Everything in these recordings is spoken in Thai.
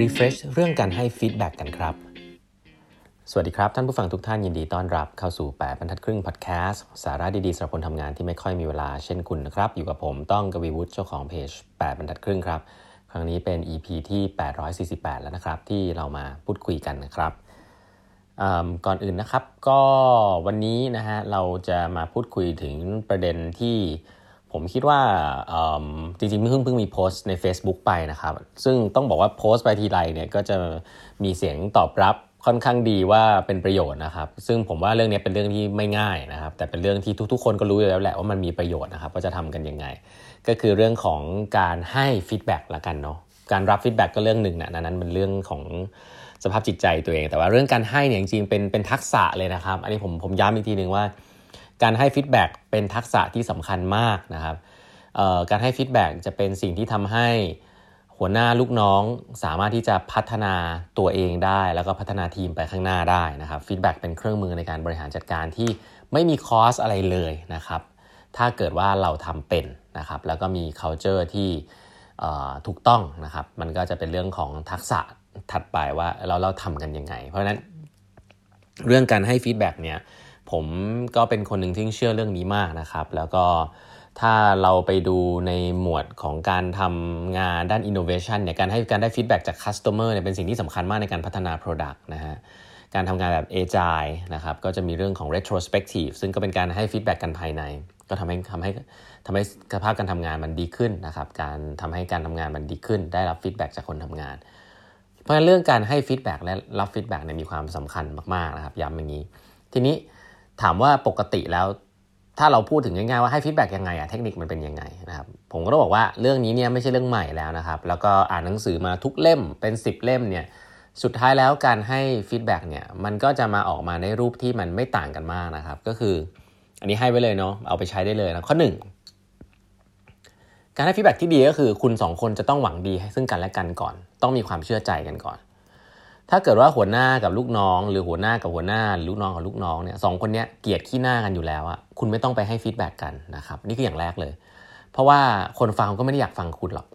refresh เรื่องการให้ feedback กันครับ สวัสดีครับ ท่านผู้ฟังทุกท่านยินดีต้อนรับเข้าสู่ 8บรรทัดครึ่งพอดแคสต์สาระดีๆสำหรับคนทำงานที่ไม่ค่อยมีเวลาเช่นคุณนะครับ อยู่กับผมต้องกวีวุฒิเจ้าของเพจ 8บรรทัดครึ่งครับ ครั้งนี้เป็น EP ที่ 848 แล้วนะครับ ที่เรามาพูดคุยกันนะครับก่อนอื่นนะครับก็วันนี้นะฮะเราจะมาพูดคุยถึงประเด็นที่ ผมคิดว่าจริงๆเพิ่งเพิ่งมีโพสต์ใน Facebook ไปนะครับ ซึ่งต้องบอกว่าโพสต์ไปทีไรเนี่ยก็จะมีเสียงตอบรับค่อนข้างดีว่าเป็นประโยชน์นะครับ ซึ่งผมว่าเรื่องนี้เป็นเรื่องที่ไม่ง่ายนะครับ แต่เป็นเรื่องที่ทุกๆ คนก็รู้อยู่แล้วแหละว่ามันมีประโยชน์นะครับว่าจะทำกันยังไง ก็คือเรื่องของการให้ feedback ละกันเนาะการรับ feedback ก็เรื่องหนึ่งนะนั้นเป็นเรื่องของสภาพจิตใจตัวเอง แต่ว่าเรื่องการให้เนี่ยจริงๆเป็นเป็นทักษะเลยนะครับ อันนี้ผมผมย้ำอีกทีหนึ่งว่า การให้ feedback เป็นทักษะที่สำคัญมากนะครับการให้ feedback จะเป็นสิ่งที่ทำให้หัวหน้าลูกน้องสามารถที่จะพัฒนาตัวเองได้ แล้วก็พัฒนาทีมไปข้างหน้าได้นะครับ feedback เป็นเครื่องมือในการบริหารจัดการที่ไม่มี cost อะไรเลยนะครับ ถ้าเกิดว่าเราทำเป็นนะครับ แล้วก็มี culture ที่ถูกต้องนะครับ มันก็จะเป็นเรื่องของทักษะถัดไปว่าเราเราทำกันยังไง เพราะฉะนั้นเรื่องการให้ feedback เนี่ย ผมก็เป็นคนหนึ่งที่เชื่อเรื่องนี้มากนะครับ แล้วก็ถ้าเราไปดูในหมวดของการทำงานด้าน innovation เนี่ยการให้การได้ feedback จาก customer เนี่ยเป็นสิ่งที่สำคัญมากในการพัฒนา product นะฮะการทำงานแบบ agile นะครับก็จะมีเรื่องของ retrospective ซึ่งก็เป็นการให้ feedback กันภายใน ก็ทำให้ทำให้ทำให้สภาพการทำงานมันดีขึ้นนะครับการทำให้การทำงานมันดีขึ้น ได้รับ feedback จากคนทำงาน เพราะฉะนั้นเรื่องการให้ feedback และรับ feedback เนี่ยมีความสำคัญมากๆนะครับย้ำอย่างนี้ ทีนี้ ถามว่าปกติแล้ว ถ้าเราพูดถึงง่ายๆว่าให้ feedback ยังไงอะเทคนิคมันเป็นยังไงนะครับผมก็ต้องบอกว่าเรื่องนี้เนี่ยไม่ใช่เรื่องใหม่แล้วนะครับ แล้วก็อ่านหนังสือมาทุกเล่มเป็น 10 เล่มเนี่ยสุดท้ายแล้วการให้ feedback เนี่ยมันก็จะมาออกมาในรูปที่มันไม่ต่างกันมากนะครับ ก็คือ อันนี้ให้ไว้เลยเนาะเอาไปใช้ได้เลยนะข้อ 1 การให้ feedback ที่ดีก็คือคุณ 2 คนจะต้องหวังดีให้ซึ่งกันและกันก่อน ต้องมีความเชื่อใจกันก่อน ถ้าเกิดว่าหัวหน้ากับลูกน้อง หรือหัวหน้ากับหัวหน้าหรือลูกน้องกับลูกน้องเนี่ยสองคนนี้เกลียดขี้หน้ากันอยู่แล้วอะคุณไม่ต้องไปให้ฟีดแบ็กกันนะครับนี่คืออย่างแรกเลย เพราะว่าคนฟังก็ไม่ได้อยากฟังคุณหรอก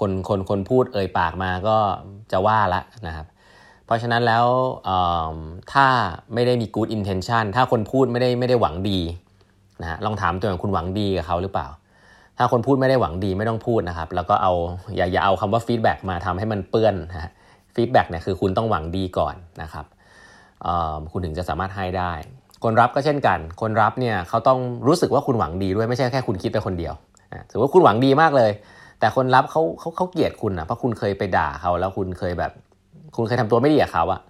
คนคนคนพูดเอ่ยปากมาก็จะว่าละนะครับ เพราะฉะนั้นแล้วถ้าไม่ได้มี good intention ถ้าคนพูดไม่ได้ไม่ได้หวังดีนะลองถามตัวเองคุณหวังดีกับเขาหรือเปล่า ถ้าคนพูดไม่ได้หวังดีไม่ต้องพูดนะครับ แล้วก็เอาอย่าอย่าเอาคำว่า feedback มาทำให้มันเปื้อนนะ feedback เนี่ยคือคุณต้องหวังดีก่อนนะครับคุณถึงจะสามารถให้ได้ คนรับก็เช่นกัน คนรับเนี่ยเขาต้องรู้สึกว่าคุณหวังดีด้วยไม่ใช่แค่คุณคิดไปคนเดียวถือว่าคุณหวังดีมากเลย แต่คนรับเขาเขาเขาเกลียดคุณนะเพราะคุณเคยไปด่าเขาแล้วคุณเคยแบบ คุณเคยทำตัวไม่ดีกับเขาอะ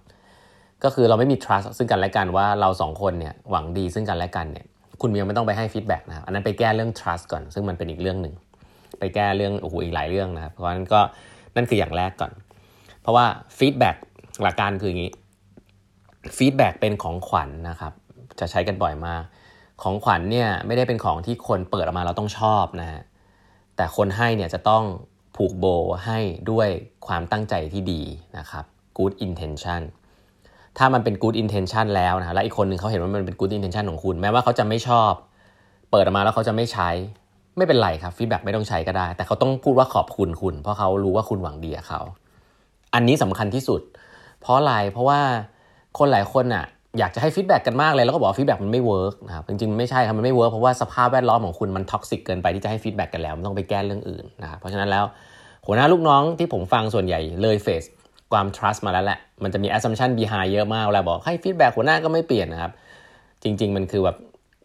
ก็คือเราไม่มี trust ซึ่งกันและกันว่าเราสองคนเนี่ยหวังดีซึ่งกันและกันเนี่ยคุณยังไม่ต้องไปให้ feedback นะครับอันนั้นไปแก้เรื่อง trust ก่อน ซึ่งมันเป็นอีกเรื่องหนึ่งไปแก้เรื่องโอ้โหอีกหลายเรื่องนะครับเพราะฉะนั้นก็นั่นคืออย่างแรกก่อน เพราะว่า feedback หลักการคืออย่างนี้ feedback เป็นของขวัญนะครับ จะใช้กันบ่อยมาก ของขวัญเนี่ยไม่ได้เป็นของที่คนเปิดออกมาเราต้องชอบนะฮะแต่คนให้เนี่ยจะต้องผูกโบให้ด้วยความตั้งใจที่ดีนะครับ good intention ถ้ามันเป็น good intention แล้วนะและอีกคนหนึ่งเขาเห็นว่ามันเป็น good intention ของคุณ แม้ว่าเขาจะไม่ชอบ เปิดออกมาแล้วเขาจะไม่ใช้ ไม่เป็นไรครับ feedback ไม่ต้องใช้ก็ได้ แต่เขาต้องพูดว่าขอบคุณคุณ เพราะเขารู้ว่าคุณหวังดีกับเขา อันนี้สำคัญที่สุด เพราะอะไรเพราะว่าคนหลายคนอะอยากจะให้ feedback กันมากเลยแล้วก็บอก feedback มันไม่ work นะครับจริงๆไม่ใช่ครับมันไม่ work เพราะว่าสภาพแวดล้อมของคุณมัน toxic เกินไปที่จะให้ feedback กันแล้วมันต้องไปแก้เรื่องอื่นนะครับเพราะฉะนั้นแล้วหัวหน้าลูกน้องที่ผมฟังส่วนใหญ่เลย faceความ trust มาแล้วแหละ มันจะมี assumption behind เยอะมากเวลาบอกให้ฟีดแบ็กหัวหน้าก็ไม่เปลี่ยนนะครับ จริง ๆ มันคือแบบ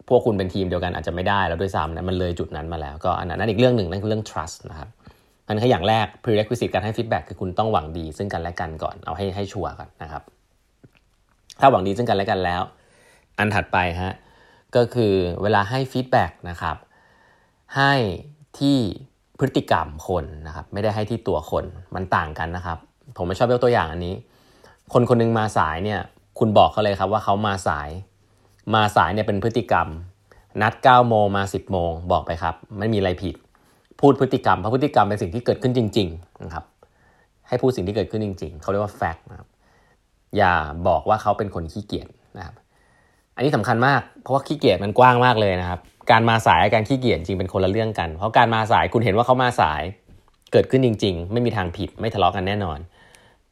พวกคุณเป็นทีมเดียวกันอาจจะไม่ได้แล้วด้วยซ้ำนะมันเลยจุดนั้นมาแล้ว ก็อันนั้นอีกเรื่องหนึ่งนั่นคือเรื่อง trust นะครับ อันคืออย่างแรก prerequisite การให้ feedback คือคุณต้องหวังดี ซึ่งกันและกันก่อนเอาให้ให้ชัวร์ก่อนนะครับ ถ้าหวังดีซึ่งกันและกันแล้ว อันถัดไปฮะก็คือเวลาให้ feedback นะครับ ให้ที่พฤติกรรมคนนะครับ ไม่ได้ให้ที่ตัวคนมันต่างกันนะครับ ผมไม่ชอบยกตัวอย่างอันนี้ คนคนนึงมาสายเนี่ย คุณบอกเขาเลยครับว่าเขามาสาย มาสายเนี่ยเป็นพฤติกรรม นัด9โมงมา 10โมงบอกไปครับ ไม่มีอะไรผิด พูดพฤติกรรมเพราะพฤติกรรมเป็นสิ่งที่เกิดขึ้นจริงๆนะครับให้พูดสิ่งที่เกิดขึ้นจริง ๆเขาเรียกว่าแฟกต์นะครับอย่าบอกว่าเขาเป็นคนขี้เกียจนะครับ อันนี้สำคัญมากเพราะว่าขี้เกียจมันกว้างมากเลยนะครับ การมาสายการขี้เกียจจริงเป็นคนละเรื่องกัน เพราะการมาสายคุณเห็นว่าเขามาสายเกิดขึ้นจริง ๆ ไม่มีทางผิดไม่ทะเลาะกันแน่นอน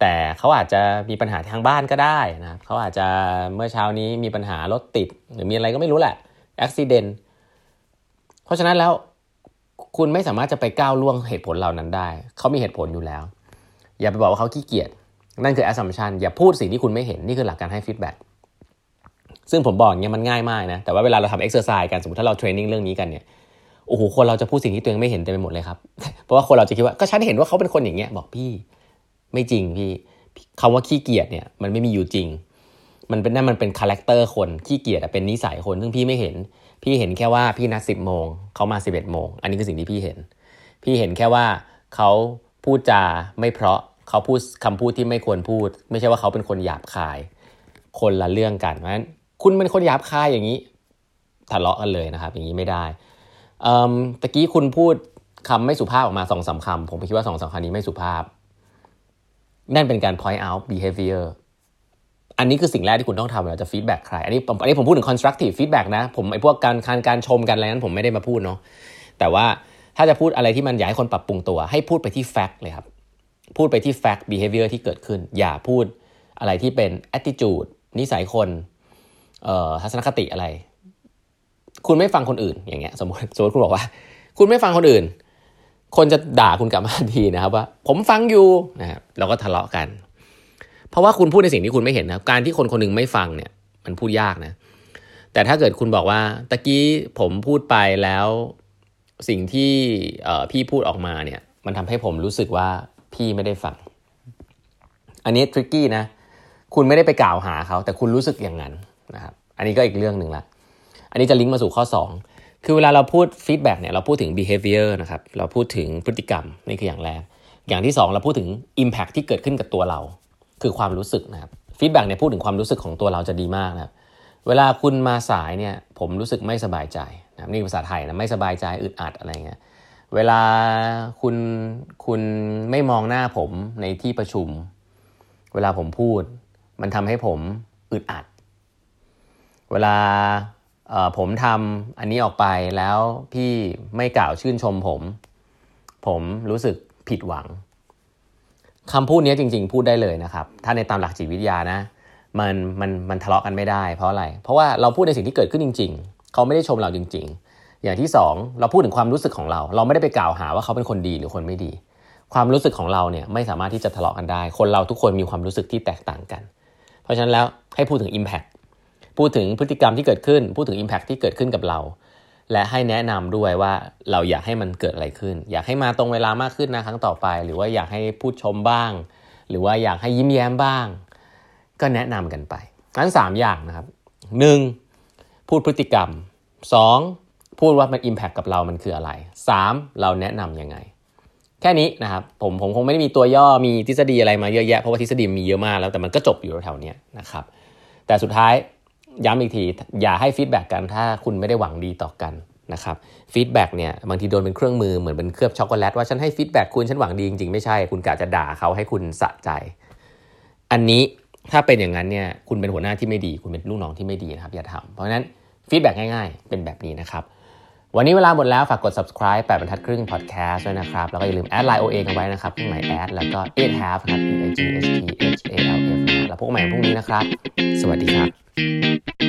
แต่เขาอาจจะมีปัญหาทางบ้านก็ได้นะครับเขาอาจจะเมื่อเช้านี้มีปัญหารถติด หรือมีอะไรก็ไม่รู้แหละอุบิเหตุเพราะฉะนั้นแล้ว คุณไม่สามารถจะไปก้าวล่วงเหตุผลเหล่านั้นได้ เขามีเหตุผลอยู่แล้ว อย่าไปบอกว่าเขาขี้เกียจ นั่นคือ assumption อย่าพูดสิ่งที่คุณไม่เห็น นี่คือหลักการให้ feedback ซึ่งผมบอกอย่างเงี้ยมันง่ายมากนะ แต่ว่าเวลาเราทำ exercise กัน สมมติถ้าเรา training เรื่องนี้กันเนี่ย โอ้โห คนเราจะพูดสิ่งที่ตัวเองไม่เห็นเต็มไปหมดเลยครับ เพราะว่าคนเราจะคิดว่า ก็ฉันเห็นว่าเขาเป็นคนอย่างเงี้ย บอกพี่ ไม่จริงพี่คำว่าขี้เกียจเนี่ย มันไม่มีอยู่จริง มันเป็นนั่นมันเป็น character คน ขี้เกียจเป็นนิสัยคน ซึ่งพี่ไม่เห็น พี่เห็นแค่ว่าพี่นัดสิบโมงเขามาสิบเอ็ดโมงอันนี้คือสิ่งที่พี่เห็น พี่เห็นแค่ว่าเขาพูดจาไม่เพราะเขาพูดคำพูดที่ไม่ควรพูด ไม่ใช่ว่าเขาเป็นคนหยาบคาย คนละเรื่องกันเพราะฉะนั้นคุณเป็นคนหยาบคายอย่างนี้ทะเลาะกันเลยนะครับ อย่างนี้ไม่ได้ตะกี้คุณพูดคำไม่สุภาพออกมาสองสามคำผมคิดว่าสองสามคำนี้ไม่สุภาพ นั่นเป็นการ point out behavior อันนี้คือสิ่งแรกที่คุณต้องทำเวลาจะ feedback ใคร อันนี้อันนี้ผมพูดถึง constructive feedback นะ ผมไอ้พวกการการการชมกันอะไรนั้นผมไม่ได้มาพูดเนาะ แต่ว่าถ้าจะพูดอะไรที่มันอยากให้คนปรับปรุงตัว ให้พูดไปที่ fact เลยครับ พูดไปที่ fact behavior ที่เกิดขึ้น อย่าพูดอะไรที่เป็น attitude นิสัยคนเอ่อทัศนคติอะไร คุณไม่ฟังคนอื่นอย่างเงี้ย สมมติสมมติคุณบอกว่า คุณไม่ฟังคนอื่น คนจะด่าคุณกลับมาทีนะครับว่า ผมฟังอยู่นะครับเราก็ทะเลาะกัน เพราะว่าคุณพูดในสิ่งที่คุณไม่เห็นนะการที่คนคนนึงไม่ฟังเนี่ย มันพูดยากนะ แต่ถ้าเกิดคุณบอกว่าตะกี้ผมพูดไปแล้วสิ่งที่พี่พูดออกมาเนี่ย มันทำให้ผมรู้สึกว่าพี่ไม่ได้ฟัง อันนี้ tricky นะ คุณไม่ได้ไปกล่าวหาเขา แต่คุณรู้สึกอย่างนั้นนะครับ อันนี้ก็อีกเรื่องหนึ่งละ อันนี้จะลิงก์มาสู่ข้อ 2 คือเวลาเราพูด feedback เนี่ย เราพูดถึง behavior นะครับ เราพูดถึงพฤติกรรมนี่คืออย่างแรก อย่างที่ 2 เราพูดถึง impact ที่เกิดขึ้นกับตัวเรา คือความรู้สึกนะครับ feedback เนี่ยพูดถึงความรู้สึกของตัวเราจะดีมากนะครับเวลาคุณมาสายเนี่ยผมรู้สึกไม่สบายใจนะนี่ภาษาไทยนะไม่สบายใจอึดอัดอะไรเงี้ยเวลาคุณคุณไม่มองหน้าผมในที่ประชุม เวลาผมพูด มันทำให้ผมอึดอัด เวลาผมทำอันนี้ออกไปแล้วพี่ไม่กล่าวชื่นชมผม ผมรู้สึกผิดหวัง คำพูดนี้จริง ๆ พูดได้เลยนะครับ ถ้าในตามหลักจิตวิทยานะ มันมันมันทะเลาะกันไม่ได้ เพราะอะไร เพราะว่าเราพูดในสิ่งที่เกิดขึ้นจริง ๆ เขาไม่ได้ชมเราจริง ๆ อย่างที่ 2 เราพูดถึงความรู้สึกของเรา เราไม่ได้ไปกล่าวหาว่าเขาเป็นคนดีหรือคนไม่ดี ความรู้สึกของเราเนี่ยไม่สามารถที่จะทะเลาะกันได้ คนเราทุกคนมีความรู้สึกที่แตกต่างกัน เพราะฉะนั้นแล้วให้พูดถึง Impact พูดถึงพฤติกรรมที่เกิดขึ้น พูดถึง Impact ที่เกิดขึ้นกับเรา และให้แนะนำด้วยว่าเราอยากให้มันเกิดอะไรขึ้น อยากให้มาตรงเวลามากขึ้นนะครั้งต่อไป หรือว่าอยากให้พูดชมบ้าง หรือว่าอยากให้ยิ้มแย้มบ้าง ก็แนะนำกันไปทั้น3อย่างนะครับ 1. พูดพฤติกรรม 2. พูดว่ามัน Impact กับเรามันคืออะไร 3. เราแนะนํำยังไง แค่นี้นะครับผมผมคงไม่ได้มีตัวย่อมีทฤษฎีอะไรมาเยอะแยะเพราะว่าทฤษฎีมีเยอะมากแล้วแต่มันก็จบอยู่แถวๆนี้นะครับแต่สุดท้าย ย้ำอีกที อย่าให้ feedback กันถ้าคุณไม่ได้หวังดีต่อกันนะครับ feedback เนี่ยบางทีโดนเป็นเครื่องมือเหมือนเป็นเคลือบช็อกโกแลตว่าฉันให้ feedback คุณฉันหวังดีจริงๆ ไม่ใช่ คุณกะจะด่าเขาให้คุณสะใจ อันนี้ถ้าเป็นอย่างนั้นเนี่ยคุณเป็นหัวหน้าที่ไม่ดี คุณเป็นลูกน้องที่ไม่ดีนะครับอย่าทำเพราะฉะนั้น feedback ง่ายๆ เป็นแบบนี้นะครับวันนี้เวลาหมดแล้ว ฝากกด subscribe 8บรรทัดครึ่ง podcast ด้วยนะครับ แล้วก็อย่าลืมแอดไลน์ OA กันไว้นะครับเครื่องหมาย at แล้วก็ eight half นะครับ e i g h t h a l f แล้วพบกันใหม่พรุ่งนี้นะครับ สวัสดีครับ